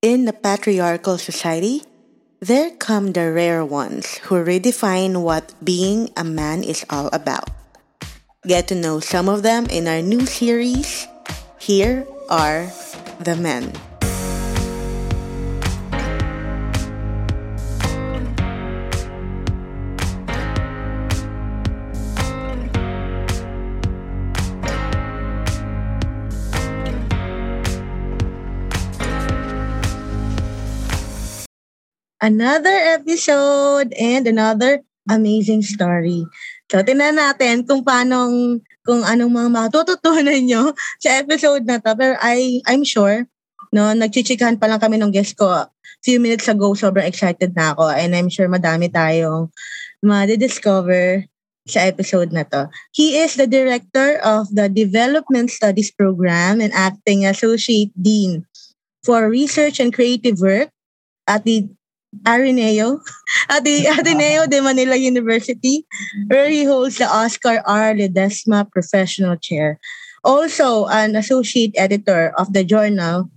In the patriarchal society, there come the rare ones who redefine what being a man is all about. Get to know some of them in our new series. Here are the men. Another episode and another amazing story. So, tinan natin kung paano, kung anong mga matututunan nyo sa episode na to. Pero I, I'm sure, no, nagchichikahan pa lang kami ng guest ko few minutes ago. Sobrang excited na ako. And I'm sure madami tayong ma-discover sa episode na to. He is the director of the Development Studies Program and acting associate dean for research and creative work at the Arineo, at the Ateneo de Manila University, where he holds the Oscar R. Ledesma Professional Chair. Also, an associate editor of the journal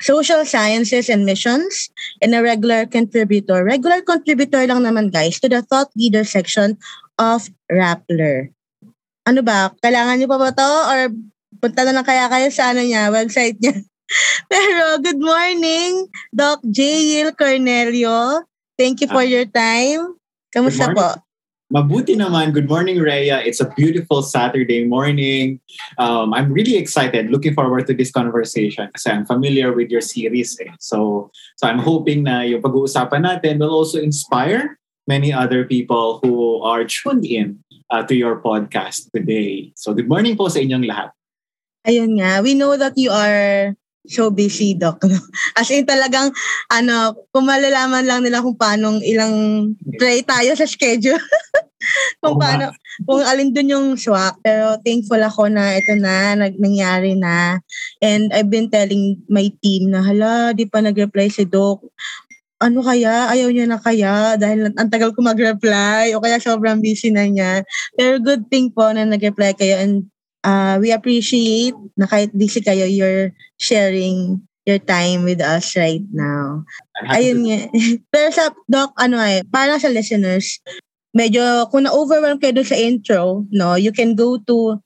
Social Sciences and Missions and a regular contributor. Regular contributor lang naman guys to the thought leader section of Rappler. Ano ba? Kailangan niyo pa ba to? Or punta na lang kaya kayo sa ano niya, website niya? Pero good morning, Doc J. Cornelio. Thank you for uh, your time. Kamusta po? Mabuti naman. Good morning, Rhea. It's a beautiful Saturday morning. Um, I'm really excited, looking forward to this conversation kasi I'm familiar with your series. Eh. So, so I'm hoping na yung pag-uusapan natin will also inspire many other people who are tuned in uh, to your podcast today. So, good morning po sa inyong lahat. Ayun nga. We know that you are so busy, Doc. As in talagang, ano, kung malalaman lang nila kung paano ilang try tayo sa schedule. kung paano, kung alin dun yung swak. Pero thankful ako na ito na, nag, nangyari na. And I've been telling my team na, hala, di pa nag-reply si Doc. Ano kaya? Ayaw niya na kaya? Dahil ang tagal ko mag-reply o kaya sobrang busy na niya. Pero good thing po na nag-reply kayo and uh, we appreciate na kahit busy kayo, you're sharing your time with us right now. Ayun nga. Pero sa, Doc, ano eh, para sa listeners, medyo, kung na-overwhelm kayo doon sa intro, no, you can go to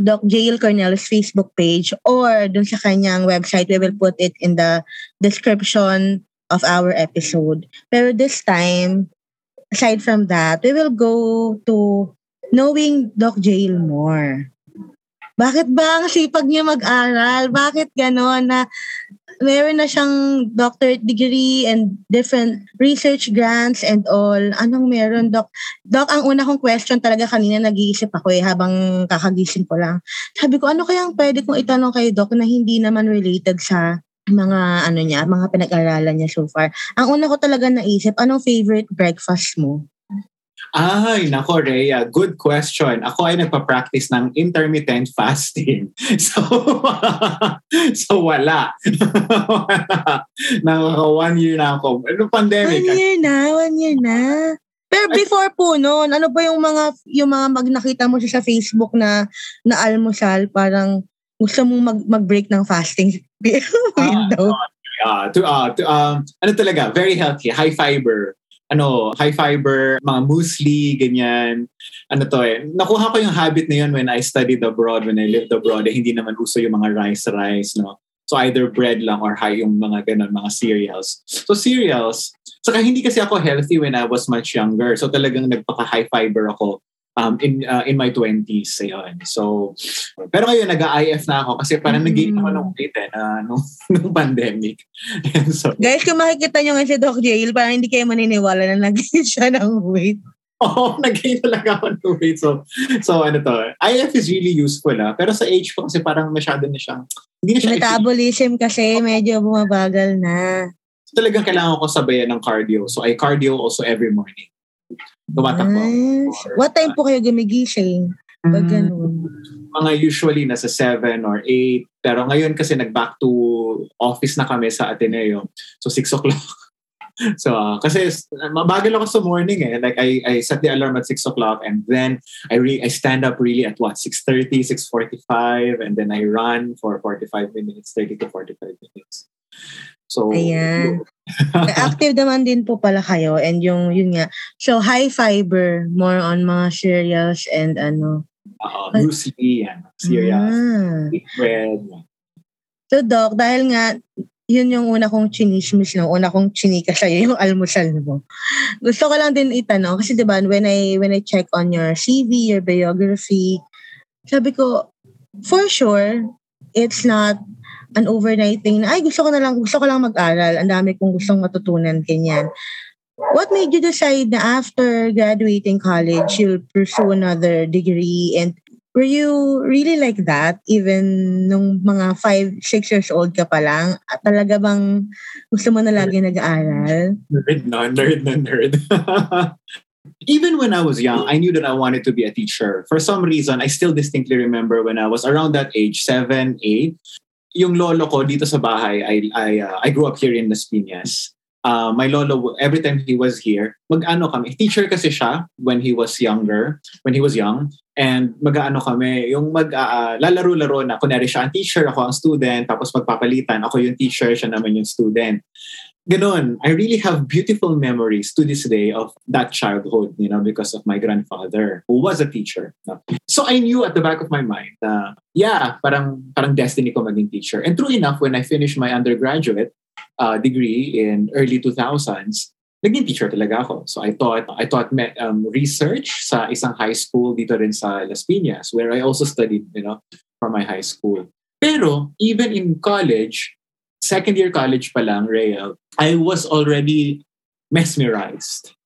Doc Jail Cornel's Facebook page or dun sa kanyang website. We will put it in the description of our episode. Pero this time, aside from that, we will go to knowing Doc Jail more. Bakit ba ang sipag niya mag-aral? Bakit gano'n na meron na siyang doctorate degree and different research grants and all. Anong meron, Doc? Doc, ang una kong question talaga kanina, nag-iisip ako eh, habang kakagising ko lang. Sabi ko, ano kayang pwede kong itanong kay Doc na hindi naman related sa mga ano niya, mga pinag-aralan niya so far. Ang una ko talaga naisip, anong favorite breakfast mo? Ay, nako, Rhea. Good question. Ako ay nagpa-practice ng intermittent fasting. So, so wala. wala. Naka one year na ako. Ano pandemic? One year na, one year na. Pero before po noon, ano ba yung mga yung mga mag nakita mo siya sa Facebook na na almusal, parang gusto mong mag mag-break ng fasting window? Uh, uh, to, uh, to, um, ano talaga, very healthy, high fiber ano, high fiber, mga muesli, ganyan. Ano to eh. Nakuha ko yung habit na yun when I studied abroad, when I lived abroad. Eh, hindi naman uso yung mga rice-rice, no? So either bread lang or high yung mga ganun, mga cereals. So cereals, saka hindi kasi ako healthy when I was much younger. So talagang nagpaka-high fiber ako um, in uh, in my 20s. Ayun. So, pero ngayon, nag-IF na ako kasi parang mm. nag-gain ako ng weight eh, na, nung, nung pandemic. so, Guys, kung makikita nyo nga si Doc Jail, parang hindi kayo maniniwala na nag-gain siya ng weight. Oo, oh, nag-gain talaga ako ng weight. So, so ano to, IF is really useful ah. Pero sa age ko kasi parang masyado na siyang, hindi na siya Metabolism kasi medyo bumabagal na. So, talagang kailangan ko sabayan ng cardio. So I cardio also every morning. Tumatakbo. Nice. What time po kayo gumigising? Pag hmm. ganun. Mga usually nasa 7 or 8. Pero ngayon kasi nag-back to office na kami sa Ateneo. So 6 o'clock. so, uh, kasi mabagal ako sa morning eh. Like, I, I set the alarm at 6 o'clock and then I re- I stand up really at what? 6.30, 6.45 and then I run for 45 minutes, 30 to 45 minutes. So, Ayan. Active naman din po pala kayo and yung yun nga. So high fiber, more on mga cereals and ano. Uh, muesli, yan. Cereals, Ah. bread. So Doc, dahil nga yun yung una kong chinismis no, una kong chinika sa'yo, yung almusal mo. Gusto ko lang din itanong, kasi diba, when I, when I check on your CV, your biography, sabi ko, for sure, it's not an overnight thing na, ay, gusto ko na lang, gusto ko lang mag-aral, ang dami kong gustong matutunan, ganyan. What made you decide na after graduating college, you'll pursue another degree and were you really like that even nung mga 5, 6 years old ka pa lang? At talaga bang gusto mo na lagi nag-aaral? Nerd na, nerd na, nerd. Even when I was young, I knew that I wanted to be a teacher. For some reason, I still distinctly remember when I was around that age, seven, eight, yung lolo ko dito sa bahay, I, I, uh, I grew up here in Las Piñas. Uh, my lolo, every time he was here, mag-ano kami, teacher kasi siya when he was younger, when he was young, and mag-ano kami, yung mag, uh, lalaro-laro na, kunwari siya ang teacher, ako ang student, tapos magpapalitan, ako yung teacher, siya naman yung student. Ganon, I really have beautiful memories to this day of that childhood, you know, because of my grandfather who was a teacher. So I knew at the back of my mind, uh, yeah, parang, parang destiny ko maging teacher. And true enough, when I finished my undergraduate uh, degree in early 2000s, naging teacher talaga ako. So I taught I taught um, research sa isang high school dito rin sa Las Piñas where I also studied, you know, for my high school. Pero even in college, second year college pa lang, Rael, I was already mesmerized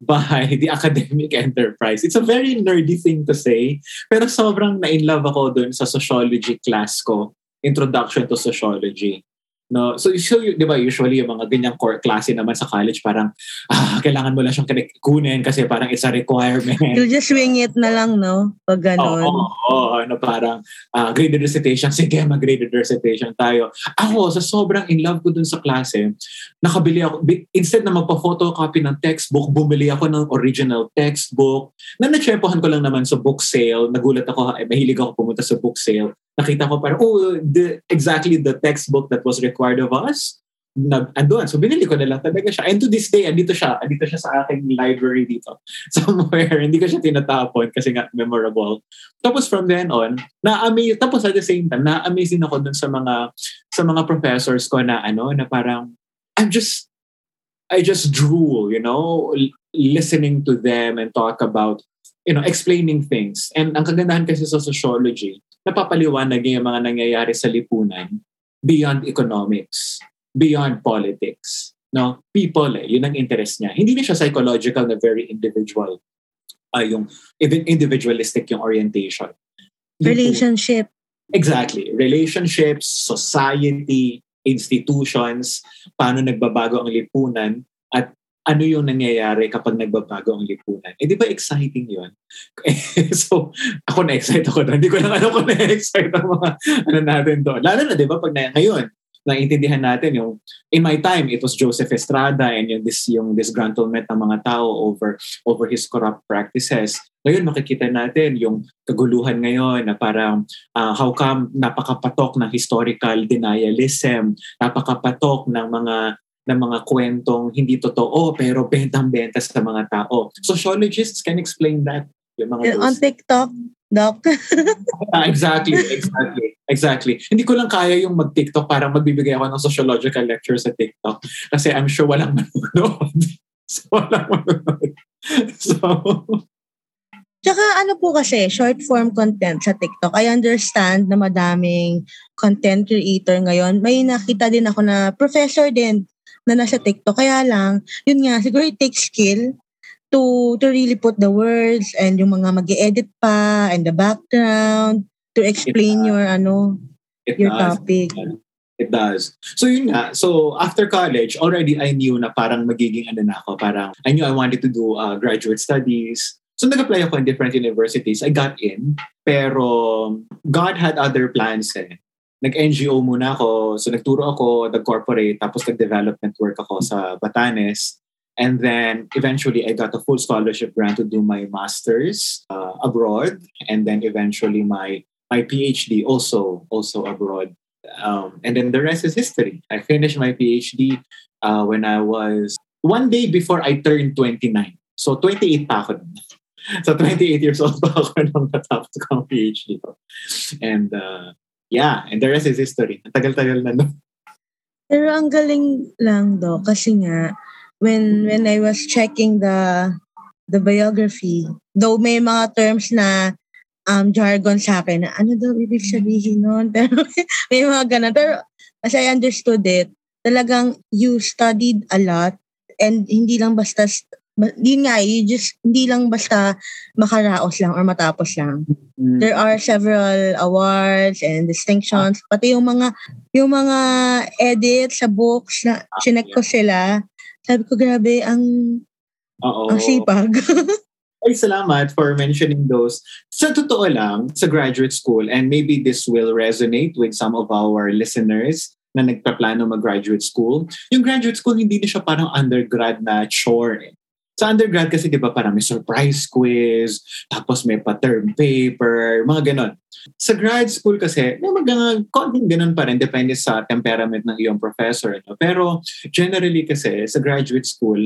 by the academic enterprise. It's a very nerdy thing to say, pero sobrang na-in love ako dun sa sociology class ko, Introduction to Sociology. No, so, so di ba usually yung mga ganyang core klase naman sa college parang ah, kailangan mo lang siyang kunin kasi parang it's a requirement. You just wing it na lang, no? Pag Oo, ganon. oo, oo, ano parang ah, graded recitation, sige mag-graded recitation tayo. Ako, sa sobrang in love ko dun sa klase, nakabili ako, instead na magpa-photocopy ng textbook, bumili ako ng original textbook. Na natsyempohan ko lang naman sa book sale, nagulat ako, eh, mahilig ako pumunta sa book sale. Nakita ko parang, oh, the, exactly the textbook that was required of us na andun. So binili ko na lang talaga siya. And to this day, andito siya. Andito siya sa aking library dito. Somewhere. Hindi ko siya tinatapon kasi nga memorable. Tapos from then on, na-amaze, tapos at the same time, na-amaze din ako dun sa mga, sa mga professors ko na ano, na parang, I'm just, I just drool, you know, listening to them and talk about, you know, explaining things. And ang kagandahan kasi sa sociology, napapaliwanag niya yung mga nangyayari sa lipunan beyond economics, beyond politics. No? People, eh, yun ang interest niya. Hindi na siya psychological na very individual. Uh, yung even individualistic yung orientation. Relationship. Exactly. Relationships, society, institutions, paano nagbabago ang lipunan, ano yung nangyayari kapag nagbabago ang lipunan. Eh, di ba exciting yun? so, ako na-excite ako. Hindi ko lang alam kung na-excite ang mga ano natin doon. Lalo na, di ba, pag na, ngayon, naiintindihan natin yung in my time it was Joseph Estrada and yung this yung disgruntlement ng mga tao over over his corrupt practices ngayon makikita natin yung kaguluhan ngayon na parang uh, how come napakapatok ng historical denialism napakapatok ng mga ng mga kwentong hindi totoo pero bentang-benta sa mga tao sociologists can explain that yung mga On TikTok, Doc. Ah, exactly, exactly, exactly. Hindi ko lang kaya yung mag-TikTok parang magbibigay ako ng sociological lecture sa TikTok kasi I'm sure walang manonood. so, walang manonood. So, Tsaka ano po kasi, short form content sa TikTok. I understand na madaming content creator ngayon. May nakita din ako na professor din na nasa TikTok. Kaya lang, yun nga, siguro it takes skill to to really put the words and yung mga mag edit pa and the background to explain your ano it your does. topic. It does. So yun nga. So after college, already I knew na parang magiging ano na ako. Parang I knew I wanted to do uh, graduate studies. So nag-apply ako in different universities. I got in. Pero God had other plans eh. Nag-NGO muna ako. So nagturo ako, nag-corporate, tapos nag-development work ako sa Batanes. And then eventually I got a full scholarship grant to do my master's uh, abroad. And then eventually my my PhD also also abroad. Um, and then the rest is history. I finished my PhD uh, when I was one day before I turned 29. So 28 pa ako. So 28 years old pa ako nung natapos ko ang PhD. And uh, yeah, and the rest is history. Ang tagal-tagal na no. Pero ang galing lang do kasi nga when when I was checking the the biography, though may mga terms na um, jargon sa akin na ano daw ibig sabihin nun. Pero may mga ganun. Pero as I understood it, talagang you studied a lot and hindi lang basta yun nga, you just, hindi lang basta makaraos lang or matapos lang. Mm. There are several awards and distinctions. Pati yung mga, yung mga edits sa books na ah, chinek ko sila. Sabi ko, grabe, ang, Uh-oh. ang sipag. Ay, salamat for mentioning those. Sa totoo lang, sa graduate school, and maybe this will resonate with some of our listeners na nagpaplano mag-graduate school. Yung graduate school, hindi na siya parang undergrad na chore. Eh. Sa undergrad kasi, di ba, parang may surprise quiz, tapos may pa-term paper, mga ganon. Sa grad school kasi, may mga konting ganon pa rin, depende sa temperament ng iyong professor. No? Pero generally kasi, sa graduate school,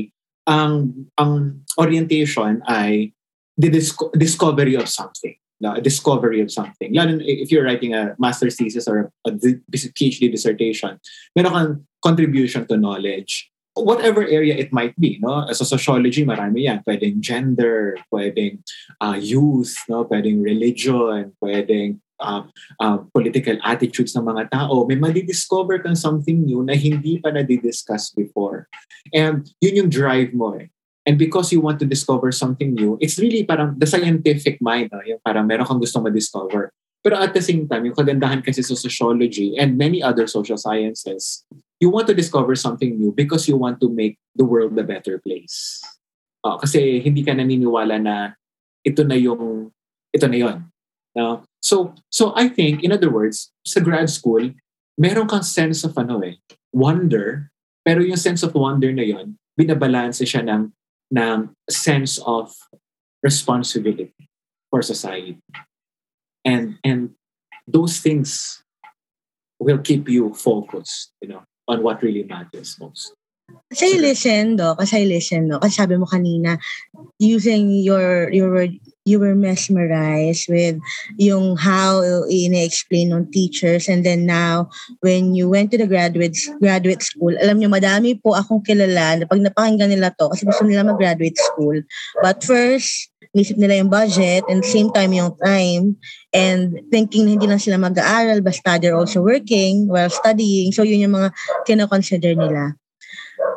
ang ang orientation ay the disco- discovery of something a discovery of something. Lalo if you're writing a master's thesis or a PhD dissertation, meron kang contribution to knowledge. Whatever area it might be, no? Sa sociology, marami yan. Pwedeng gender, pwedeng uh, youth, no? Pwedeng religion, pwedeng uh, uh, political attitudes ng mga tao, may madidiscover kang something new na hindi pa na-discuss before. And yun yung drive mo eh. And because you want to discover something new, it's really parang the scientific mind, no? yung parang meron kang gustong ma-discover. Pero at the same time, yung kagandahan kasi sa sociology and many other social sciences, you want to discover something new because you want to make the world a better place. Uh, kasi hindi ka naniniwala na ito na yung, ito na. No? So, so I think, in other words, sa grad school, meron kang sense of ano eh, wonder, pero yung sense of wonder na yon, binabalanse siya ng, ng sense of responsibility for society. And, and those things will keep you focused, you know, on what really matters most. Kasi listen, do, kasi listen, no? Kasi sabi mo kanina, using your your you were mesmerized with yung how ina-explain ng teachers and then now when you went to the graduate graduate school alam niyo madami po akong kilala na pag napakinggan nila to kasi gusto nila mag-graduate school but first nisip nila yung budget and same time yung time and thinking na hindi lang sila mag-aaral basta they're also working while studying so yun yung mga kinoconsider nila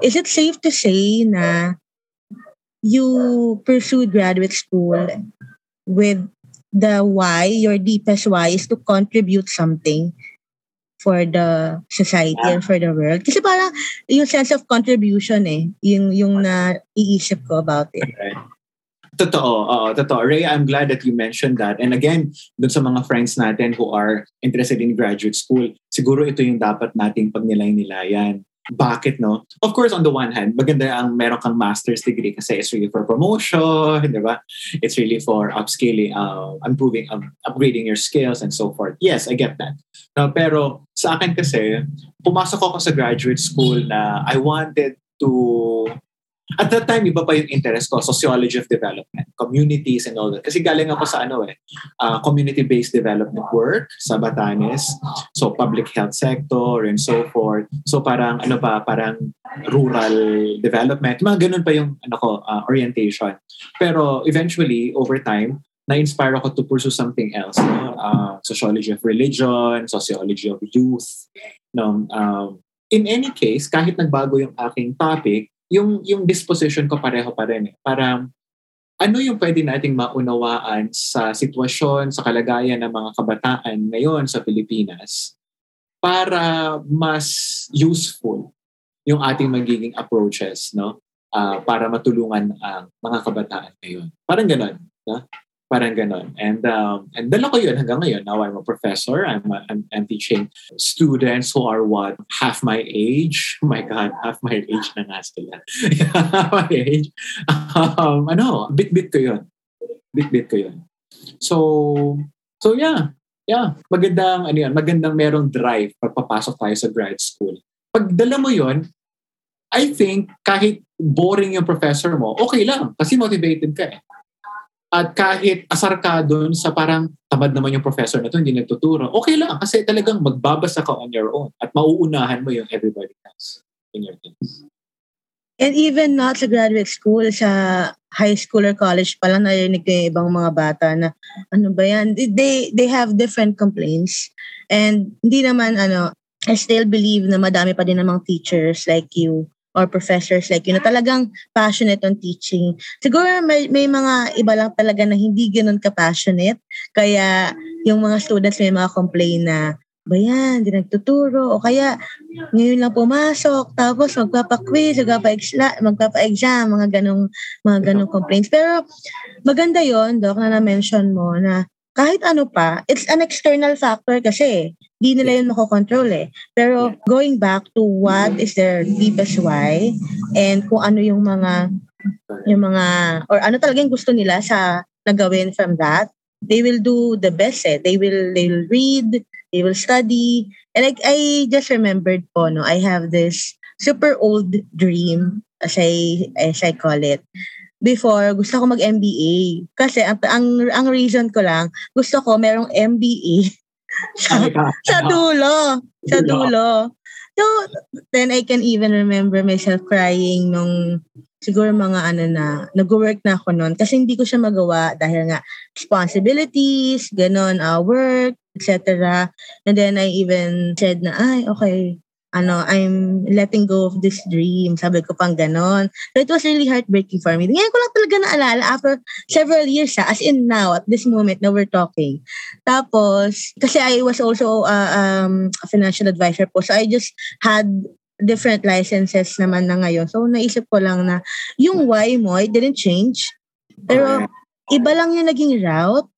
is it safe to say na you pursued graduate school with the why, your deepest why is to contribute something for the society yeah. and for the world. Kasi parang yung sense of contribution eh, yung, yung na-iisip ko about it. Okay. Totoo, oo, totoo. Ray, I'm glad that you mentioned that. And again, dun sa mga friends natin who are interested in graduate school, siguro ito yung dapat nating pagnilay-nilayan bakit no? Of course, on the one hand, maganda ang meron kang master's degree kasi it's really for promotion, di ba? It's really for upscaling, uh, improving, um, upgrading your skills and so forth. Yes, I get that. No, pero sa akin kasi, pumasok ako sa graduate school na I wanted to at that time, iba pa yung interest ko, sociology of development, communities and all that. Kasi galing ako sa ano eh, uh, community-based development work sa Batanes. So, public health sector and so forth. So, parang ano pa, parang rural development. Mga ganun pa yung ano ko, uh, orientation. Pero eventually, over time, na-inspire ako to pursue something else. No? Uh, sociology of religion, sociology of youth. No? Um, in any case, kahit nagbago yung aking topic, yung yung disposition ko pareho pa rin. Eh. Para ano yung pwede nating maunawaan sa sitwasyon, sa kalagayan ng mga kabataan ngayon sa Pilipinas para mas useful yung ating magiging approaches no uh, para matulungan ang mga kabataan ngayon. Parang ganoon, no? Parang ganon. And, um, and dala ko yun hanggang ngayon. Now I'm a professor. I'm, I'm, I'm teaching students who are what? Half my age. Oh my God, half my age na nga sila. half my age. Um, ano, bit-bit ko yun. Bit-bit ko yun. So, so yeah. Yeah, magandang, ano yan, magandang merong drive pagpapasok tayo sa grad school. Pag dala mo yon I think kahit boring yung professor mo, okay lang kasi motivated ka eh. At kahit asar doon sa parang tamad naman yung professor na to, hindi nagtuturo, okay lang kasi talagang magbabasa ka on your own at mauunahan mo yung everybody else in your things. And even not sa graduate school, sa high school or college pa lang narinig ko ibang mga bata na ano ba yan? They, they have different complaints. And hindi naman ano, I still believe na madami pa din namang teachers like you or professors like you na talagang passionate on teaching. Siguro may, may mga iba lang talaga na hindi ganun ka-passionate. Kaya yung mga students may mga complain na ba yan, hindi nagtuturo. O kaya, ngayon lang pumasok, tapos magpapa-quiz, magpapa-exam, mga ganong, mga ganong complaints. Pero maganda yon Doc, na na-mention mo na kahit ano pa, it's an external factor kasi hindi nila yun makokontrol eh. Pero going back to what is their deepest why and kung ano yung mga yung mga or ano talagang gusto nila sa nagawin from that, they will do the best eh. They will they will read, they will study. And I, I just remembered po, no, I have this super old dream, as I, as I call it. Before, gusto ko mag-MBA. Kasi ang, ang, ang reason ko lang, gusto ko merong MBA sa, sa dulo. Sa dulo. So, then I can even remember myself crying nung siguro mga ano na, nag-work na ako noon kasi hindi ko siya magawa dahil nga responsibilities, ganon, uh, work, etc. And then I even said na, ay, okay, ano, I'm letting go of this dream. Sabi ko pang ganon. So it was really heartbreaking for me. Ngayon ko lang talaga naalala after several years siya, as in now, at this moment na we're talking. Tapos, kasi I was also uh, um, a financial advisor po. So I just had different licenses naman na ngayon. So naisip ko lang na yung why mo, it didn't change. Pero iba lang yung naging route.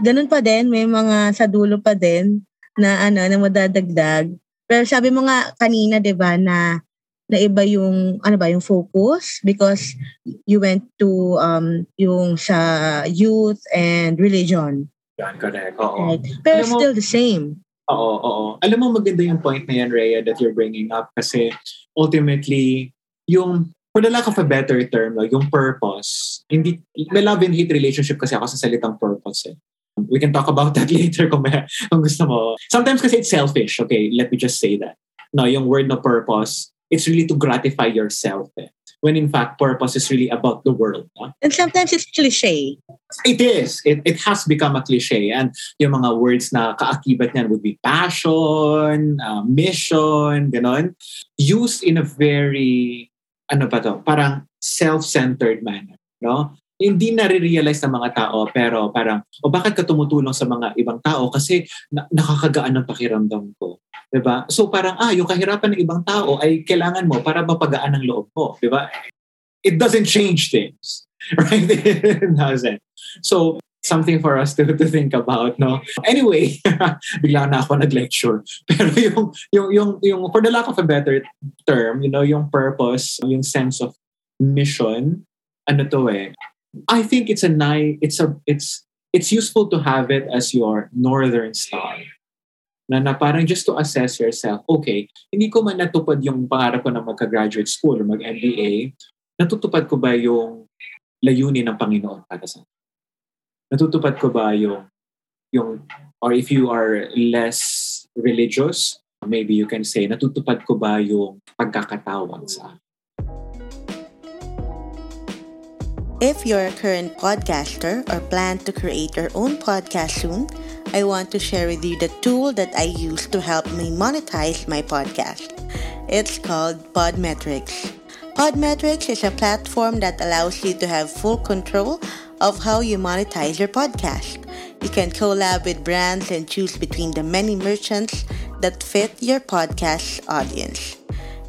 Ganun pa din, may mga sa dulo pa din na ano na madadagdag. Pero sabi mo nga kanina, 'di ba, na na iba yung ano ba yung focus because you went to um yung sa youth and religion. Yan, correct. Oo. Right. Pero Alam still mo, the same. Oo, oo. Alam mo maganda yung point na yan, Rhea, that you're bringing up kasi ultimately, yung for the lack of a better term, like, yung purpose, hindi, may love and hate relationship kasi ako sa salitang purpose eh. We can talk about that later kung, may, kung gusto mo. Sometimes kasi it's selfish. Okay, let me just say that. No, yung word na purpose, it's really to gratify yourself. Eh. When in fact, purpose is really about the world. And sometimes it's cliche. It is. It, it has become a cliche. And yung mga words na kaakibat niyan would be passion, uh, mission, ganon. Used in a very, ano ba to, parang self-centered manner. No? Hindi na-realize ng mga tao pero parang o bakit ka tumutulong sa mga ibang tao? Kasi na- nakakagaan ng pakiramdam ko. 'di ba so parang ah yung kahirapan ng ibang tao ay kailangan mo para mapagaan ang loob mo. 'di ba it doesn't change things right? It doesn't. So something for us to, to think about no? Anyway bigla na ako nag-lecture. Pero yung yung yung yung for the lack of a better term you know yung purpose yung sense of mission ano to eh I think it's a nice, it's a, it's, it's useful to have it as your northern star. Na, na parang just to assess yourself, okay, hindi ko man natupad yung pangarap ko na magka-graduate school or mag-MBA, natutupad ko ba yung layunin ng Panginoon para sa Natutupad ko ba yung, yung, or if you are less religious, maybe you can say, natutupad ko ba yung pagkakatawag sa If you're a current podcaster or plan to create your own podcast soon, I want to share with you the tool that I use to help me monetize my podcast. It's called Podmetrics. Podmetrics is a platform that allows you to have full control of how you monetize your podcast. You can collab with brands and choose between the many merchants that fit your podcast's audience.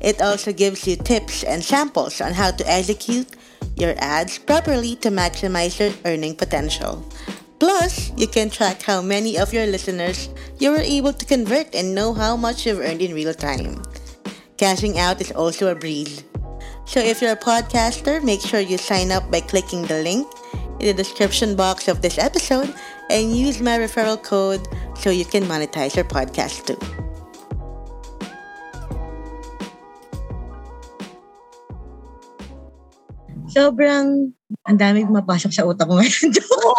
It also gives you tips and samples on how to execute your ads properly to maximize your earning potential. Plus, you can track how many of your listeners you were able to convert and know how much you've earned in real time. Cashing out is also a breeze. So if you're a podcaster, make sure you sign up by clicking the link in the description box of this episode and use my referral code so you can monetize your podcast too. Sobrang, ang dami mapasok sa utak ko ngayon.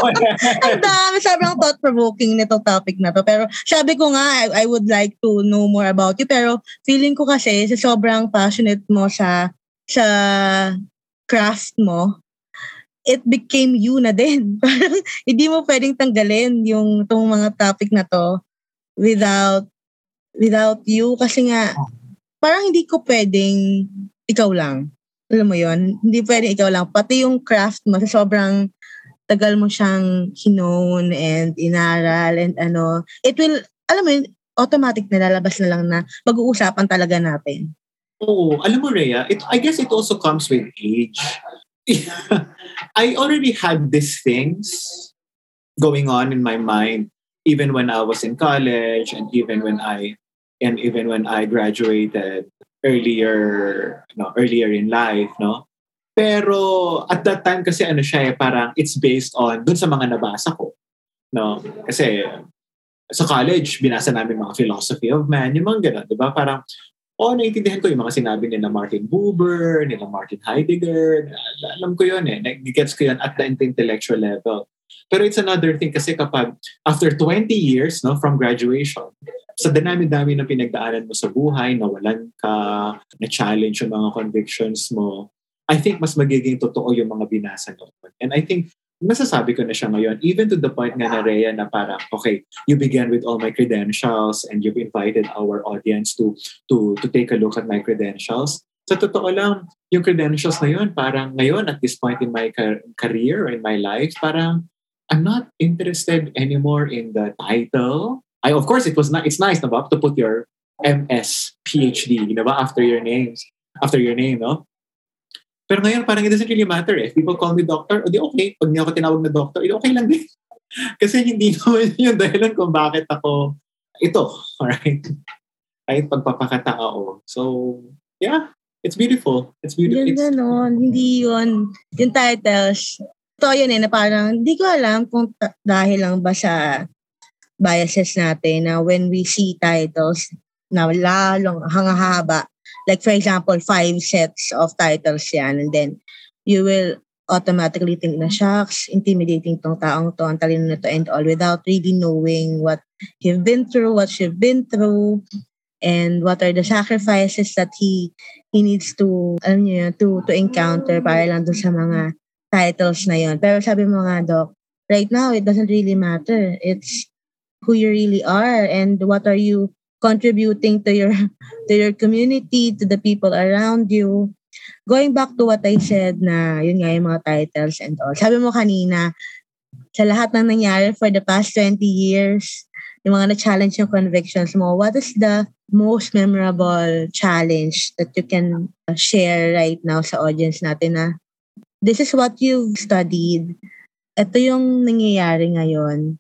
ang dami, sobrang thought-provoking nito topic na to. Pero sabi ko nga, I, I would like to know more about you. Pero feeling ko kasi, sa sobrang passionate mo sa sa craft mo, it became you na din. Parang hindi mo pwedeng tanggalin yung tong mga topic na to without without you kasi nga parang hindi ko pwedeng ikaw lang alam mo yon hindi pwede ikaw lang. Pati yung craft mo, sa sobrang tagal mo siyang hinown and inaral and ano, it will, alam mo yun, automatic na lalabas na lang na pag-uusapan talaga natin. Oo, alam mo Rhea, it, I guess it also comes with age. I already had these things going on in my mind even when I was in college and even when I and even when I graduated earlier no earlier in life no pero at that time kasi ano siya eh parang it's based on dun sa mga nabasa ko no kasi sa college binasa namin mga philosophy of man yung mga ganun di ba parang oh, naiintindihan ko yung mga sinabi nila Martin Buber, nila Martin Heidegger. Alam ko yun eh. Gets ko yun at the intellectual level. Pero it's another thing kasi kapag after 20 years no, from graduation, sa dami-dami ng pinagdaanan mo sa buhay, nawalan ka, na-challenge yung mga convictions mo, I think mas magiging totoo yung mga binasa noon. And I think masasabi ko na siya ngayon, even to the point nga na Rhea na parang, okay, you began with all my credentials and you've invited our audience to to to take a look at my credentials. Sa totoo lang, yung credentials na yun, parang ngayon at this point in my career or in my life, parang I'm not interested anymore in the title. I of course it was not it's nice na to put your MS, PhD, ba, after your names, after your name, no? Pero ngayon parang it doesn't really matter eh. If people call me doctor, o di okay. Pag niya ako tinawag na doctor, edi okay lang din. Kasi hindi naman yung dahilan kung bakit ako ito, alright? Kahit pagpapakatao. So, yeah, it's beautiful. It's beautiful. Ganda it's, nun. Hindi yun. Yung titles, ito yun eh, na parang, hindi ko alam kung ta- dahil lang ba sa biases natin na when we see titles na lalong hangahaba, like for example, five sets of titles yan, and then you will automatically think na, shucks, intimidating tong taong to, ang talino na to, and all, without really knowing what you've been through, what you've been through, and what are the sacrifices that he he needs to alam niyo to to encounter para lang dun sa mga titles na yon. Pero sabi mo nga, Doc, right now, it doesn't really matter. It's who you really are and what are you contributing to your to your community, to the people around you. Going back to what I said na yun nga yung mga titles and all. Sabi mo kanina, sa lahat ng nangyari for the past 20 years, yung mga na-challenge yung convictions mo, what is the most memorable challenge that you can share right now sa audience natin na this is what you've studied. Ito yung nangyayari ngayon.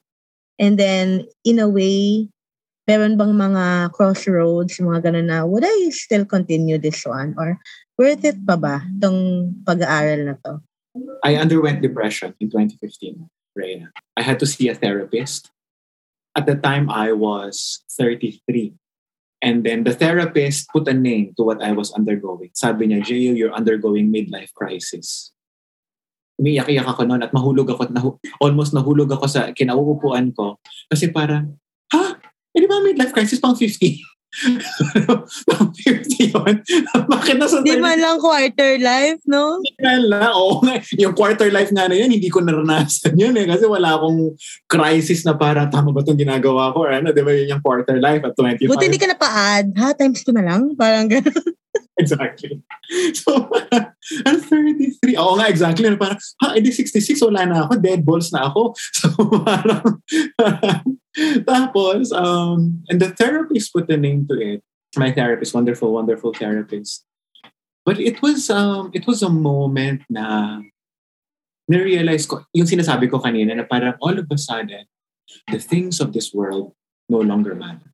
And then, in a way, meron bang mga crossroads, mga ganun na, would I still continue this one? Or worth it pa ba itong pag-aaral na to? I underwent depression in 2015, Rhea. I had to see a therapist. At the time, I was 33. And then the therapist put a name to what I was undergoing. Sabi niya, Jayo, you're undergoing midlife crisis umiyak-iyak ako noon at mahulog ako, nahu- almost nahulog ako sa kinauupuan ko. Kasi parang, ha? Eh di ba midlife crisis pang 50? pang 50 yun? Bakit nasa... Di man lang quarter life, no? Di man lang. Oo nga. Yung quarter life nga na yun, hindi ko naranasan yun eh. Kasi wala akong crisis na parang tama ba itong ginagawa ko? Or ano, di ba yun yung quarter life at 25? Buti hindi ka na pa-add. Ha? Times 2 na lang? Parang gano'n. exactly. So, I'm 33. Oo nga, exactly. Parang, ha, edi 66, wala na ako. Dead balls na ako. So, parang, tapos, um, and the therapist put the name to it. My therapist, wonderful, wonderful therapist. But it was, um, it was a moment na na-realize ko, yung sinasabi ko kanina, na parang all of a sudden, the things of this world no longer matter.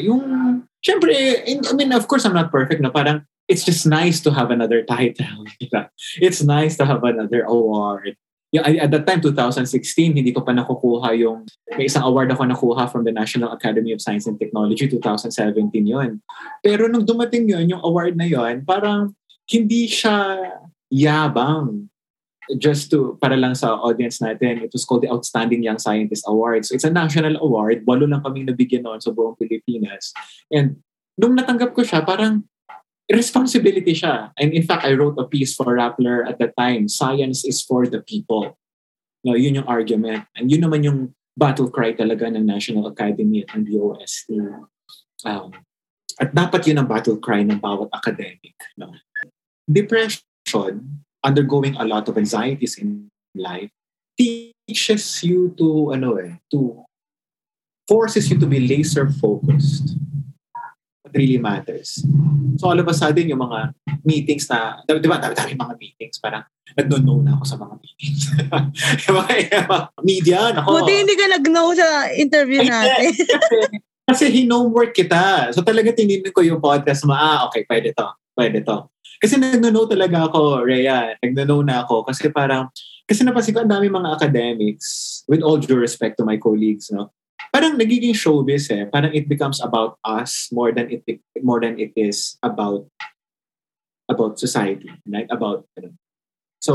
Yung, syempre, I mean, of course, I'm not perfect na parang, it's just nice to have another title. It's nice to have another award. yung, at that time, 2016, hindi ko pa nakukuha yung, may isang award ako nakuha from the National Academy of Science and Technology, 2017 yon Pero nung dumating yon yung award na yon parang hindi siya yabang just to, para lang sa audience natin, it was called the Outstanding Young Scientist Award. So it's a national award. Walo lang kaming nabigyan noon sa buong Pilipinas. And nung natanggap ko siya, parang responsibility siya. And in fact, I wrote a piece for Rappler at the time, Science is for the people. No, yun yung argument. And yun naman yung battle cry talaga ng National Academy at ng DOST. Um, at dapat yun ang battle cry ng bawat academic. No? Depression, undergoing a lot of anxieties in life, teaches you to, ano eh, to, forces you to be laser focused really matters. So all of a sudden, yung mga meetings na, di ba, dami-dami mga meetings, parang nag-know na ako sa mga meetings. yung mga, media, nako. Buti hindi ka nag-know sa interview natin. kasi, kasi hinomwork kita. So talaga tininin ko yung podcast mo, ah, okay, pwede to. Pwede to. Kasi nag-know talaga ako, Rhea. Nag-know na ako kasi parang, kasi napansin ko ang dami mga academics, with all due respect to my colleagues, no? parang nagiging showbiz eh. Parang it becomes about us more than it more than it is about about society, right? About you know. So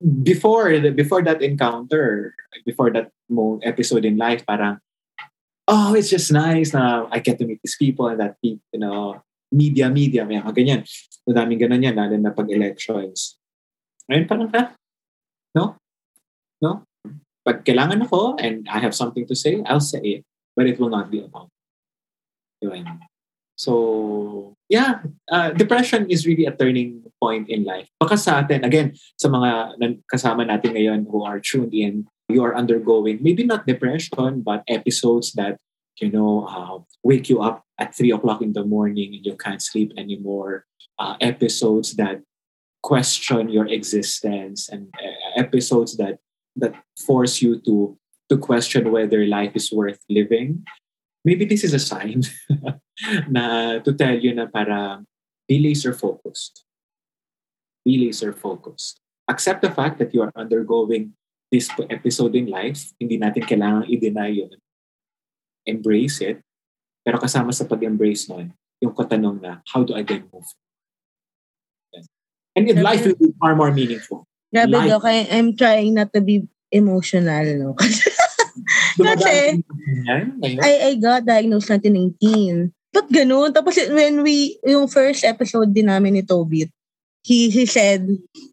before before that encounter, before that mo episode in life, parang oh, it's just nice na I get to meet these people and that you know, media, media, may mga ganyan. Madaming ganun yan, lalo na pag-elections. Ngayon parang, ha? No? No? Pag kailangan ako and I have something to say, I'll say it. But it will not be about it. So, yeah, uh, depression is really a turning point in life. Baka sa atin, again, sa mga kasama natin ngayon who are tuned in, you are undergoing maybe not depression, but episodes that, you know, uh, wake you up at 3 o'clock in the morning and you can't sleep anymore. Uh, episodes that question your existence and uh, episodes that that force you to to question whether life is worth living, maybe this is a sign na to tell you na para be laser focused. Be laser focused. Accept the fact that you are undergoing this episode in life. Hindi natin kailangan i-deny yun. Embrace it. Pero kasama sa pag-embrace nun, yung katanong na, how do I then move? And in life will be far more meaningful. Grabe, life, Doc. I, I'm trying not to be emotional, no? Kasi, I, I got diagnosed 1919. Ba't ganun? Tapos when we, yung first episode din namin ni Toby, he, he said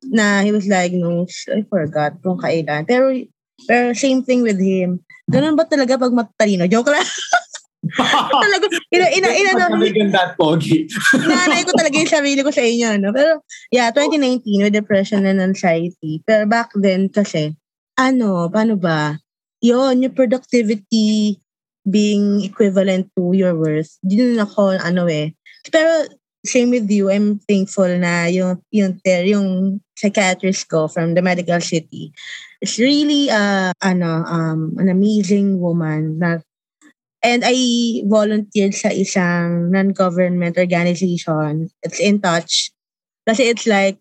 na he was diagnosed, I forgot kung kailan. Pero, pero same thing with him. Ganun ba talaga pag matalino? Joke lang. talaga, ina, ina, ina, ina, that pogi. nanay ko talaga yung sarili ko sa inyo, no? Pero, yeah, 2019, with depression and anxiety. Pero back then, kasi, ano, paano ba? Yun, yung productivity being equivalent to your worth. Din ako, ano eh. Pero, same with you, I'm thankful na yung, yung, yung psychiatrist ko from the medical city is really, uh, ano, um, an amazing woman na And I volunteered sa isang non-government organization. It's in touch. Kasi it's like,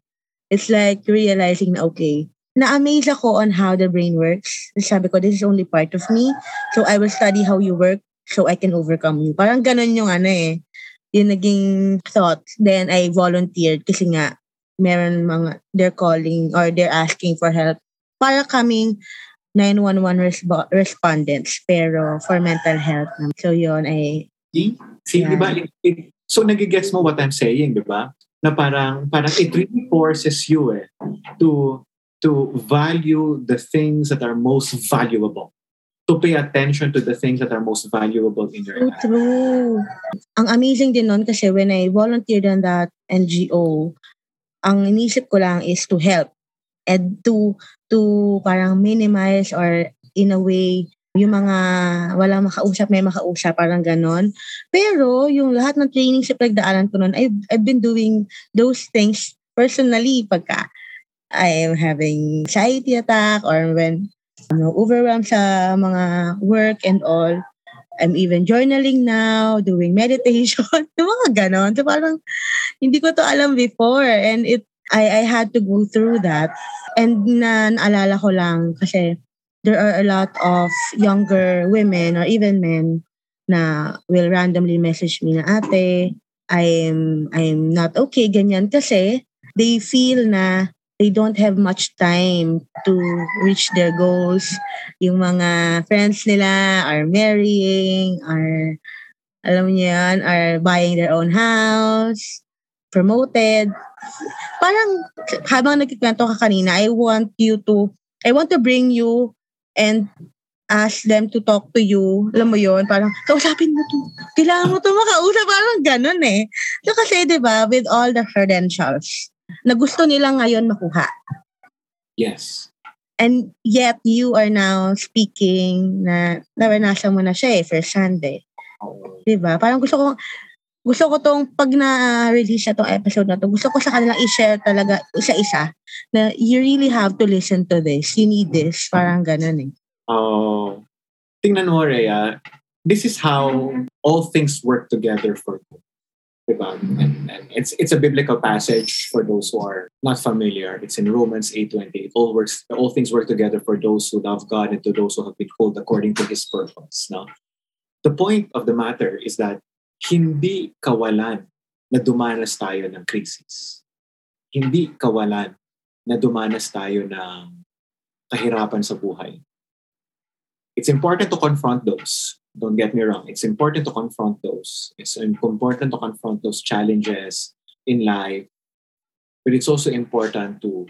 it's like realizing na okay, na-amaze ako on how the brain works. Sabi ko, this is only part of me. So I will study how you work so I can overcome you. Parang ganun yung ano eh, yung naging thought. Then I volunteered kasi nga meron mga, they're calling or they're asking for help para kaming 911 resp- respondents pero for mental health. So yun ay... See, See yeah. di ba? So nagigets mo what I'm saying, di ba? Na parang, parang it really forces you eh, to to value the things that are most valuable. To pay attention to the things that are most valuable in your life. True. Ang amazing din nun kasi when I volunteered on that NGO, ang inisip ko lang is to help and to to parang minimize or in a way yung mga walang makausap, may makausap, parang ganon. Pero yung lahat ng training sa pagdaanan ko noon, I've, I've been doing those things personally pagka I am having anxiety attack or when ano, overwhelmed sa mga work and all. I'm even journaling now, doing meditation, yung mga ganon. So parang hindi ko to alam before and it I, I had to go through that. And na naalala ko lang kasi there are a lot of younger women or even men na will randomly message me na ate, I'm I'm not okay ganyan kasi they feel na they don't have much time to reach their goals. Yung mga friends nila are marrying, are alam niyo yan, are buying their own house, promoted. Parang habang nagkikwento ka kanina, I want you to, I want to bring you and ask them to talk to you. Alam mo yon parang, kausapin mo to. Kailangan mo to makausap. Parang ganun eh. So kasi, di ba, with all the credentials na gusto nila ngayon makuha. Yes. And yet, you are now speaking na naranasan mo na siya eh, first Sunday. Di ba? Parang gusto ko, gusto ko tong pag na-release na tong episode na to, gusto ko sa kanila i-share talaga isa-isa na you really have to listen to this. You need this. Parang ganun eh. Oh, tingnan mo, Rhea, this is how all things work together for you. Diba? And, and it's it's a biblical passage for those who are not familiar. It's in Romans 8:28. All works all things work together for those who love God and to those who have been called according to his purpose. No? The point of the matter is that hindi kawalan na dumanas tayo ng crisis. Hindi kawalan na dumanas tayo ng kahirapan sa buhay. It's important to confront those. Don't get me wrong. It's important to confront those. It's important to confront those challenges in life. But it's also important to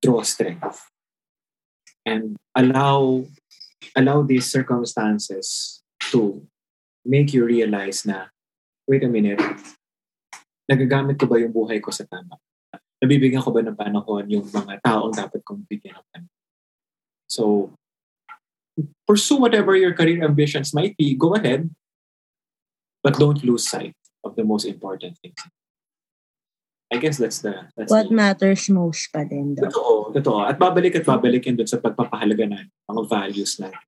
draw strength and allow allow these circumstances to make you realize na, wait a minute, nagagamit ko ba yung buhay ko sa tama? Nabibigyan ko ba ng panahon yung mga taong dapat kong bigyan ng panahon? So, pursue whatever your career ambitions might be, go ahead, but don't lose sight of the most important things. I guess that's the... That's What the, matters most pa din daw. Totoo, totoo. At babalik at babalik yun sa pagpapahalaga na mga values natin.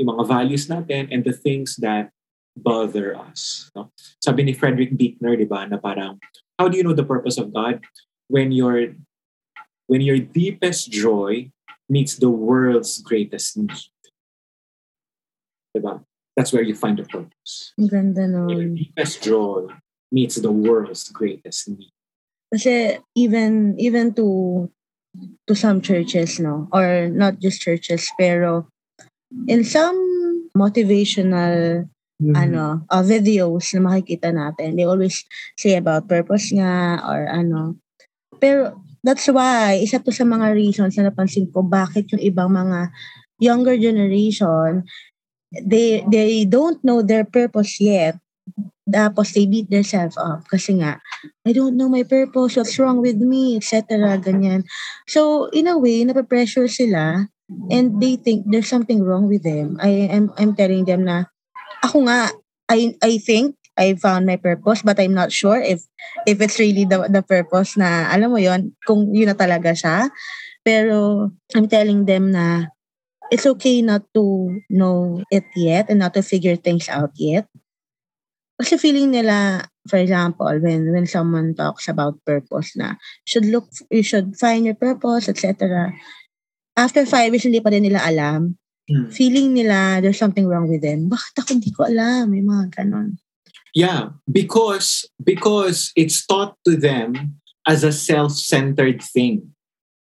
Yung mga values natin and the things that bother us. No? Sabi ni Frederick Buechner, di ba, na parang, how do you know the purpose of God? When your when your deepest joy meets the world's greatest need. Diba? That's where you find the purpose. Ang ganda Your nun. deepest joy meets the world's greatest need. Kasi even even to to some churches, no? Or not just churches, pero in some motivational ano, uh, videos na makikita natin, they always say about purpose nga or ano. Pero that's why, isa to sa mga reasons na napansin ko bakit yung ibang mga younger generation, they they don't know their purpose yet. Tapos they beat themselves up kasi nga, I don't know my purpose, what's wrong with me, etc. Ganyan. So, in a way, nape-pressure sila and they think there's something wrong with them. I am I'm telling them na ako nga I I think I found my purpose but I'm not sure if if it's really the the purpose na alam mo yon kung yun na talaga siya. Pero I'm telling them na it's okay not to know it yet and not to figure things out yet. Kasi feeling nila, for example, when when someone talks about purpose na should look, you should find your purpose, etc. After five years, hindi pa rin nila alam. Hmm. Feeling nila there's something wrong with them. Bakit ako hindi ko alam? May mga ganon. Yeah, because because it's taught to them as a self-centered thing.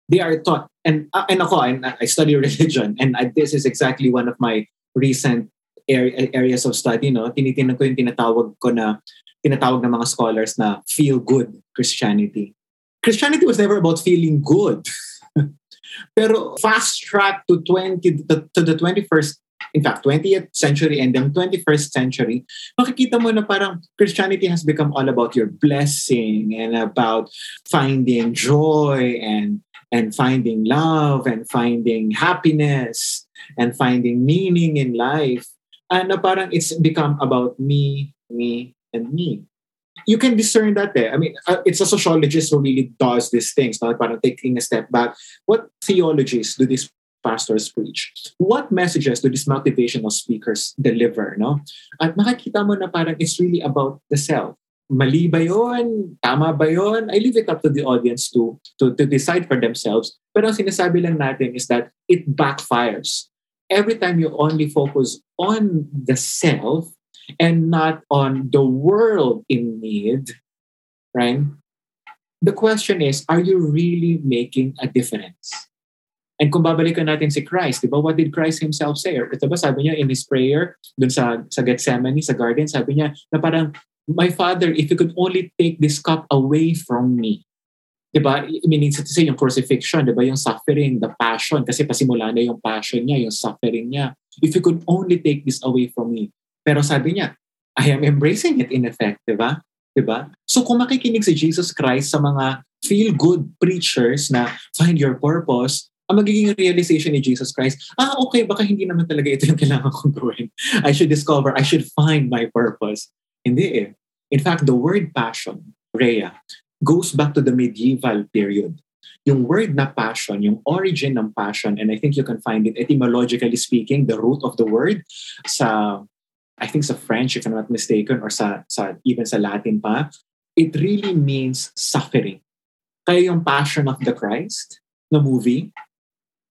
They are taught, and uh, and ako, and I study religion, and I, this is exactly one of my recent area, areas of study. No, tinitingnan ko yung tinatawag ko na tinatawag ng mga scholars na feel good Christianity. Christianity was never about feeling good. Pero fast track to 20 to, the 21st in fact 20th century and then 21st century makikita mo na parang Christianity has become all about your blessing and about finding joy and and finding love and finding happiness and finding meaning in life. And na parang it's become about me me and me you can discern that eh. I mean, uh, it's a sociologist who really does these things, not parang taking a step back. What theologies do these pastors preach? What messages do these motivational speakers deliver, no? At makikita mo na parang it's really about the self. mali ba yun? Tama ba yun? I leave it up to the audience to, to, to decide for themselves. Pero ang sinasabi lang natin is that it backfires. Every time you only focus on the self and not on the world in need, right? The question is, are you really making a difference? And kung babalikan natin si Christ, di ba? What did Christ himself say? Or, ito ba sabi niya in his prayer dun sa, sa Gethsemane, sa garden, sabi niya na parang, My Father, if you could only take this cup away from me. Di ba? I mean, to say yung crucifixion, di ba? Yung suffering, the passion. Kasi pasimula na yung passion niya, yung suffering niya. If you could only take this away from me. Pero sabi niya, I am embracing it in effect, di ba? Di? So kung makikinig si Jesus Christ sa mga feel-good preachers na find your purpose, ang magiging realization ni Jesus Christ, ah, okay, baka hindi naman talaga ito yung kailangan kong gawin. I should discover, I should find my purpose. Hindi eh. In fact, the word passion, Rhea, goes back to the medieval period. Yung word na passion, yung origin ng passion, and I think you can find it etymologically speaking, the root of the word sa, I think sa French, if I'm not mistaken, or sa, sa even sa Latin pa, it really means suffering. Kaya yung Passion of the Christ na movie,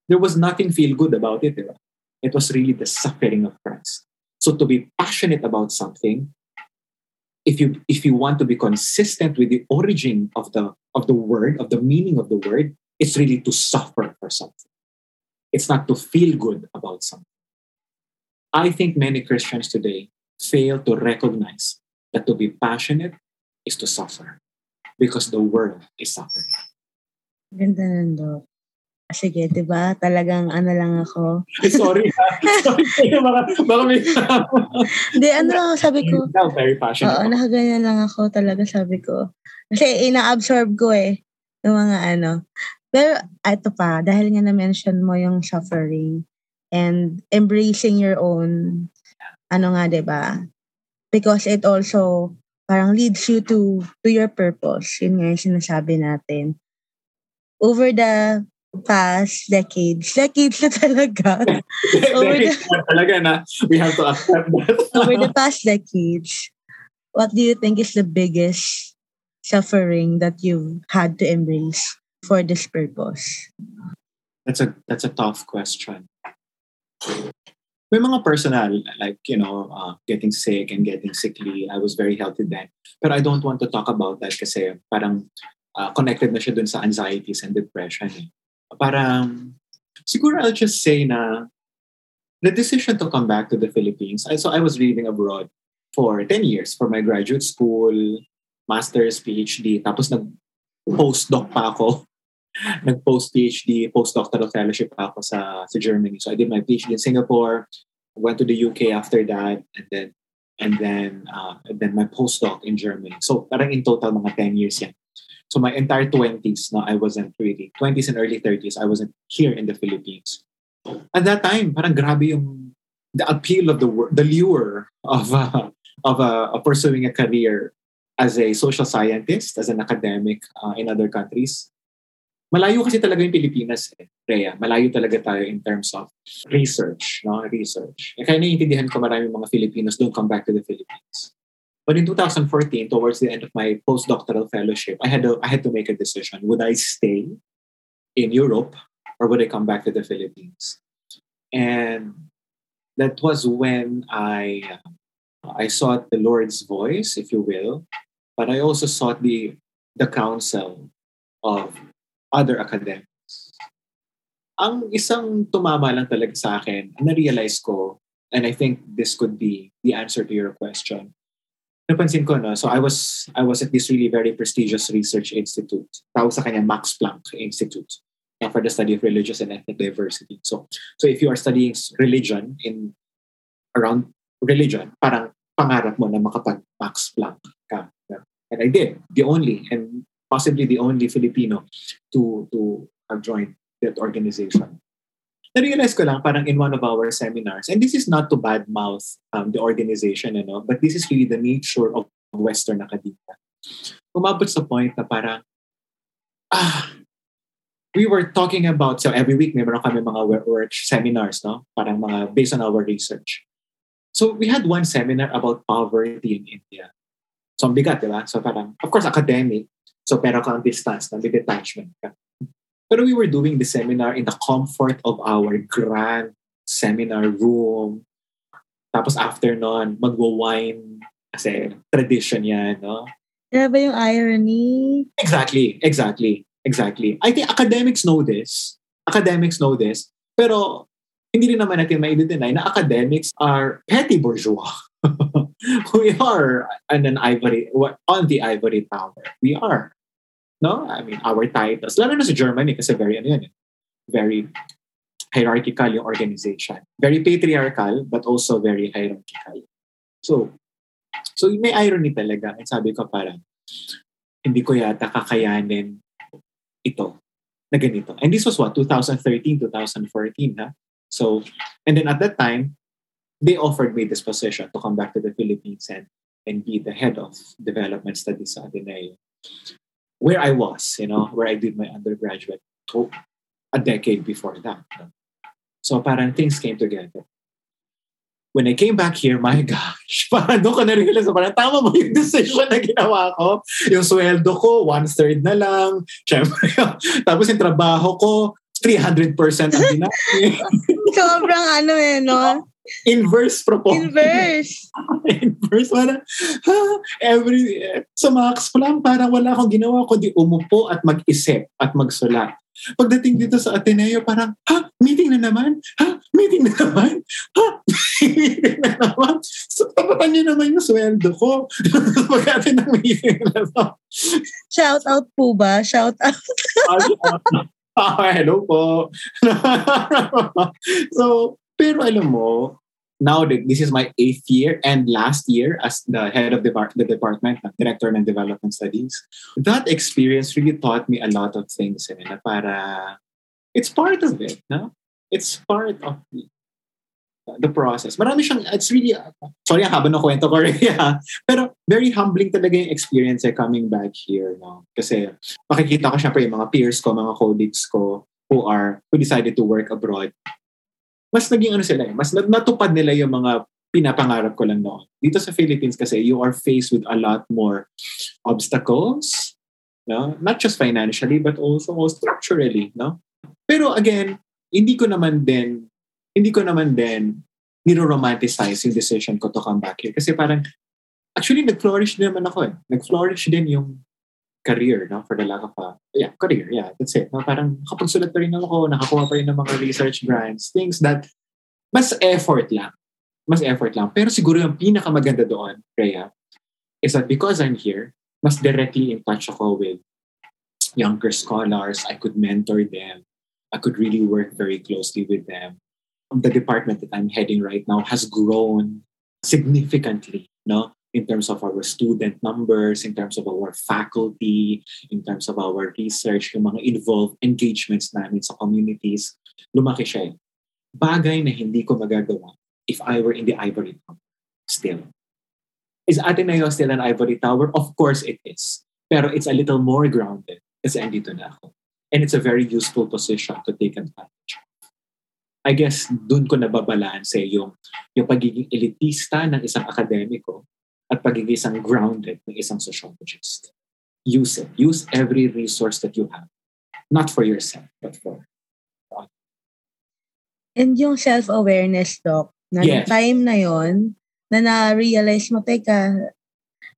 there was nothing feel good about it. Diba? It was really the suffering of Christ. So to be passionate about something, if you if you want to be consistent with the origin of the of the word, of the meaning of the word, it's really to suffer for something. It's not to feel good about something. I think many Christians today fail to recognize that to be passionate is to suffer because the world is suffering. Ganda nando. Sige, di ba? Talagang ano lang ako. Sorry ha. Sorry baka, baka may... Hindi, ano sabi ko. Now, very passionate. Oo, nakaganyan lang ako talaga sabi ko. Kasi ina-absorb ko eh. Yung mga ano. Pero ito pa, dahil nga na-mention mo yung suffering and embracing your own ano nga, di ba? Because it also parang leads you to to your purpose. Yun nga yung sinasabi natin. Over the past decades, decades na talaga. over the, talaga na we have to accept that. over the past decades, what do you think is the biggest suffering that you've had to embrace for this purpose? That's a that's a tough question. May mga personal, like, you know, uh, getting sick and getting sickly. I was very healthy then. But I don't want to talk about that kasi parang uh, connected na siya dun sa anxieties and depression. Eh. Parang, siguro I'll just say na the decision to come back to the Philippines, I, so I was living abroad for 10 years for my graduate school, master's, PhD, tapos nag-postdoc pa ako nag-post PhD, postdoctoral fellowship ako sa sa Germany. So I did my PhD in Singapore, went to the UK after that, and then and then uh, and then my postdoc in Germany. So parang in total mga 10 years yan. So my entire 20s, no, I wasn't really 20s and early 30s, I wasn't here in the Philippines. At that time, parang grabe yung the appeal of the the lure of uh, of, uh, of pursuing a career as a social scientist, as an academic uh, in other countries malayo kasi talaga yung Pilipinas, eh, Rhea. Malayo talaga tayo in terms of research, no? Research. Eh, kaya naiintindihan ko maraming mga Filipinos don't come back to the Philippines. But in 2014, towards the end of my postdoctoral fellowship, I had to, I had to make a decision. Would I stay in Europe or would I come back to the Philippines? And that was when I I sought the Lord's voice, if you will, but I also sought the the counsel of other academics. Ang isang tumama lang talaga sa akin, na-realize ko, and I think this could be the answer to your question. Napansin ko, no? So I was I was at this really very prestigious research institute. Tawag sa kanya Max Planck Institute uh, for the study of religious and ethnic diversity. So so if you are studying religion in around religion, parang pangarap mo na makapag Max Planck ka. And I did, the only and possibly the only Filipino to to have joined that organization. Na-realize ko lang parang in one of our seminars, and this is not to badmouth um, the organization, you know, but this is really the nature of Western academia. Umabot sa point na parang, ah, we were talking about, so every week, meron kami mga work seminars, no? Parang mga based on our research. So we had one seminar about poverty in India. So, ang bigat, di ba? So, parang, of course, academic. So, pero ka ang distance, na may detachment ka. Pero we were doing the seminar in the comfort of our grand seminar room. Tapos after nun, magwa-wine. Kasi tradition yan, no? Grabe yung irony. Exactly, exactly, exactly. I think academics know this. Academics know this. Pero hindi rin naman natin ma-deny na academics are petty bourgeois. we are on an ivory, on the ivory tower. We are. No? I mean, our titles. Lalo na sa Germany kasi very, ano yan, eh, very hierarchical yung organization. Very patriarchal, but also very hierarchical. So, so may irony talaga. And sabi ko parang, hindi ko yata kakayanin ito na ganito. And this was what, 2013, 2014, ha? So, and then at that time, they offered me this position to come back to the Philippines and, and be the head of development studies at Ateneo. Where I was, you know, where I did my undergraduate to a decade before that. So parang things came together. When I came back here, my gosh, parang doon ko na-realize, parang tama mo yung decision na ginawa ko. Yung sweldo ko, one-third na lang. Siyempre, tapos yung trabaho ko, 300% ang ginamit. Sobrang ano eh, no? Inverse proposal. Inverse. Inverse. Parang, ha, every, sa max lang, parang wala akong ginawa kundi umupo at mag-isip at magsulat. Pagdating dito sa Ateneo, parang, ha, meeting na naman? Ha, meeting na naman? Ha, meeting na naman? So, tapatan niyo naman yung sweldo ko. Pagdating ng meeting na to. Shout out po ba? Shout out. Ah, hello po. so, pero alam mo, now that this is my eighth year and last year as the head of the, the department, director ng development studies, that experience really taught me a lot of things. Eh, na para, it's part of it, no? It's part of the, the process. Marami siyang, it's really, sorry, haba ng kwento ko rin, yeah. Pero very humbling talaga yung experience eh, coming back here, no? Kasi makikita ko syempre yung mga peers ko, mga colleagues ko who are, who decided to work abroad mas naging ano sila eh, mas natupad nila yung mga pinapangarap ko lang noon. Dito sa Philippines kasi, you are faced with a lot more obstacles, no? not just financially, but also structurally. No? Pero again, hindi ko naman din, hindi ko naman din niro-romanticize yung decision ko to come back here. Kasi parang, actually, nag-flourish din naman ako eh. Nag-flourish din yung career, no? For the lack of a, yeah, career, yeah, that's it. No? Parang nakapagsulat pa rin ako, nakakuha pa rin ng mga research grants, things that, mas effort lang. Mas effort lang. Pero siguro yung pinakamaganda doon, Rhea, is that because I'm here, mas directly in touch ako with younger scholars. I could mentor them. I could really work very closely with them. The department that I'm heading right now has grown significantly, no? In terms of our student numbers, in terms of our faculty, in terms of our research, yung mga involved engagements namin sa communities, lumaki siya eh. Bagay na hindi ko magagawa if I were in the ivory tower still. Is Ateneo still an ivory tower? Of course it is. Pero it's a little more grounded kasi andito na ako. And it's a very useful position to take advantage of. I guess dun ko nababalanse yung, yung pagiging elitista ng isang akademiko at pagiging isang grounded ng isang sociologist. Use it. Use every resource that you have. Not for yourself, but for. And yung self-awareness, Doc, na yes. time na yon na na-realize mo, teka,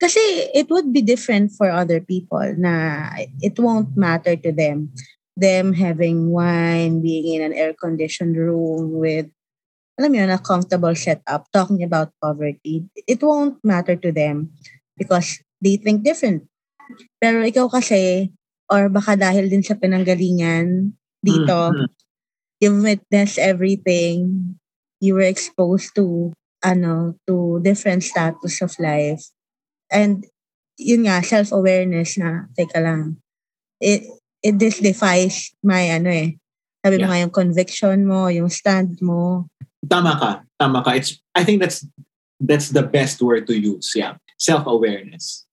kasi it would be different for other people na it won't matter to them. Them having wine, being in an air-conditioned room with alam mo yun, a comfortable setup talking about poverty, it won't matter to them because they think different. Pero ikaw kasi, or baka dahil din sa pinanggalingan dito, mm-hmm. you've witnessed everything, you were exposed to, ano, to different status of life. And yun nga, self-awareness na, teka lang, it, it this defies my, ano eh, sabi yeah. mo nga yung conviction mo, yung stand mo, Tama ka. Tama ka. It's, I think that's that's the best word to use. Yeah. Self-awareness.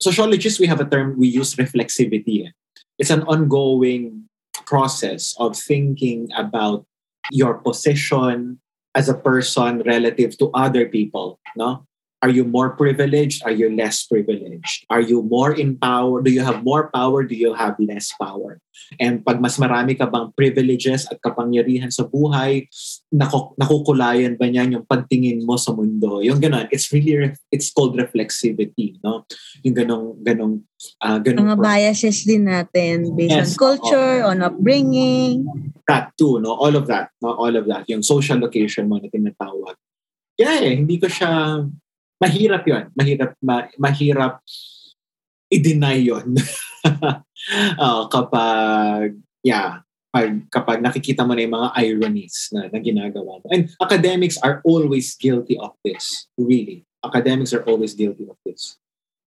Sociologists, we have a term we use reflexivity. Eh. It's an ongoing process of thinking about your position as a person relative to other people. No? Are you more privileged? Are you less privileged? Are you more in power? Do you have more power? Do you have less power? And pag mas marami ka bang privileges at kapangyarihan sa buhay, naku- nakukulayan ba niyan yung pagtingin mo sa mundo? Yung ganun, it's really, it's called reflexivity, no? Yung ganong, ganong, uh, ganong Mga biases din natin based yes, on culture, on upbringing. That too, no? All of that, no? All of that. Yung social location mo na tinatawag. Yeah, eh, hindi ko siya mahirap yon mahirap ma, mahirap i-deny yon uh, kapag yeah pag, kapag nakikita mo na yung mga ironies na, na ginagawa mo. And academics are always guilty of this really. Academics are always guilty of this.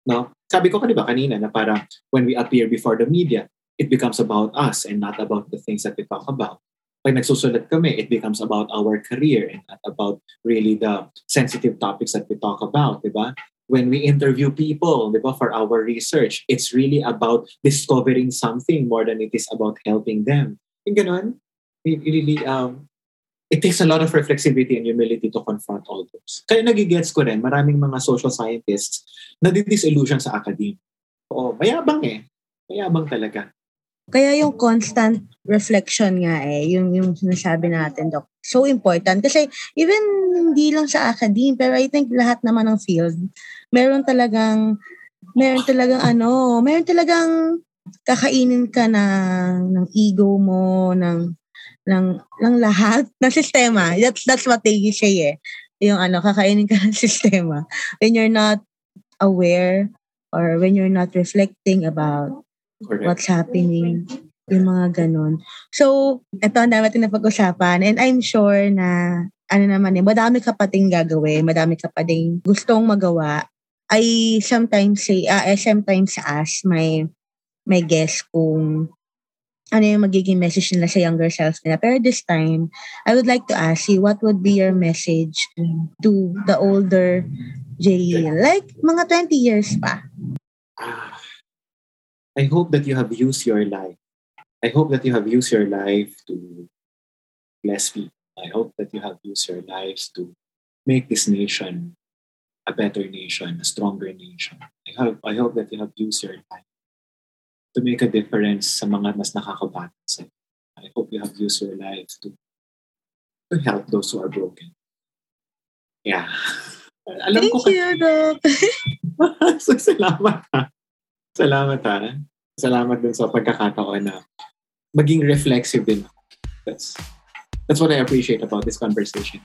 No? Sabi ko kanina kanina na para when we appear before the media it becomes about us and not about the things that we talk about pag nagsusulat kami, it becomes about our career and about really the sensitive topics that we talk about, di ba? When we interview people, di ba, for our research, it's really about discovering something more than it is about helping them. Yung ganun, it really, um, it takes a lot of reflexivity and humility to confront all those. Kaya nagigets ko rin, maraming mga social scientists na disillusion sa academia. Oo, mayabang eh. Mayabang talaga. Kaya yung constant reflection nga eh, yung, yung sinasabi natin, Doc, so important. Kasi even hindi lang sa academe, pero I think lahat naman ng field, meron talagang, meron talagang ano, meron talagang kakainin ka ng, ng ego mo, ng, ng, ng lahat, ng sistema. That's, that's what they say eh. Yung ano, kakainin ka ng sistema. When you're not aware or when you're not reflecting about Correct. what's happening, yung mga ganun. So, ito ang dami natin napag-usapan and I'm sure na ano naman eh, madami ka pating gagawin, madami ka pating gustong magawa. I sometimes say, uh, I sometimes ask my my guest kung ano yung magiging message nila sa younger self nila. Pero this time, I would like to ask you, what would be your message to the older Jay? Like, mga 20 years pa. Ah, I hope that you have used your life. I hope that you have used your life to bless people. I hope that you have used your lives to make this nation a better nation, a stronger nation. I hope, I hope that you have used your life to make a difference sa mga mas nakakabata I hope you have used your life to to help those who are broken. Yeah. Alam Thank ko you, Doc. so, salamat ha. Salamat ha. Salamat din sa pagkakataon na maging reflexive din. That's, that's what I appreciate about this conversation.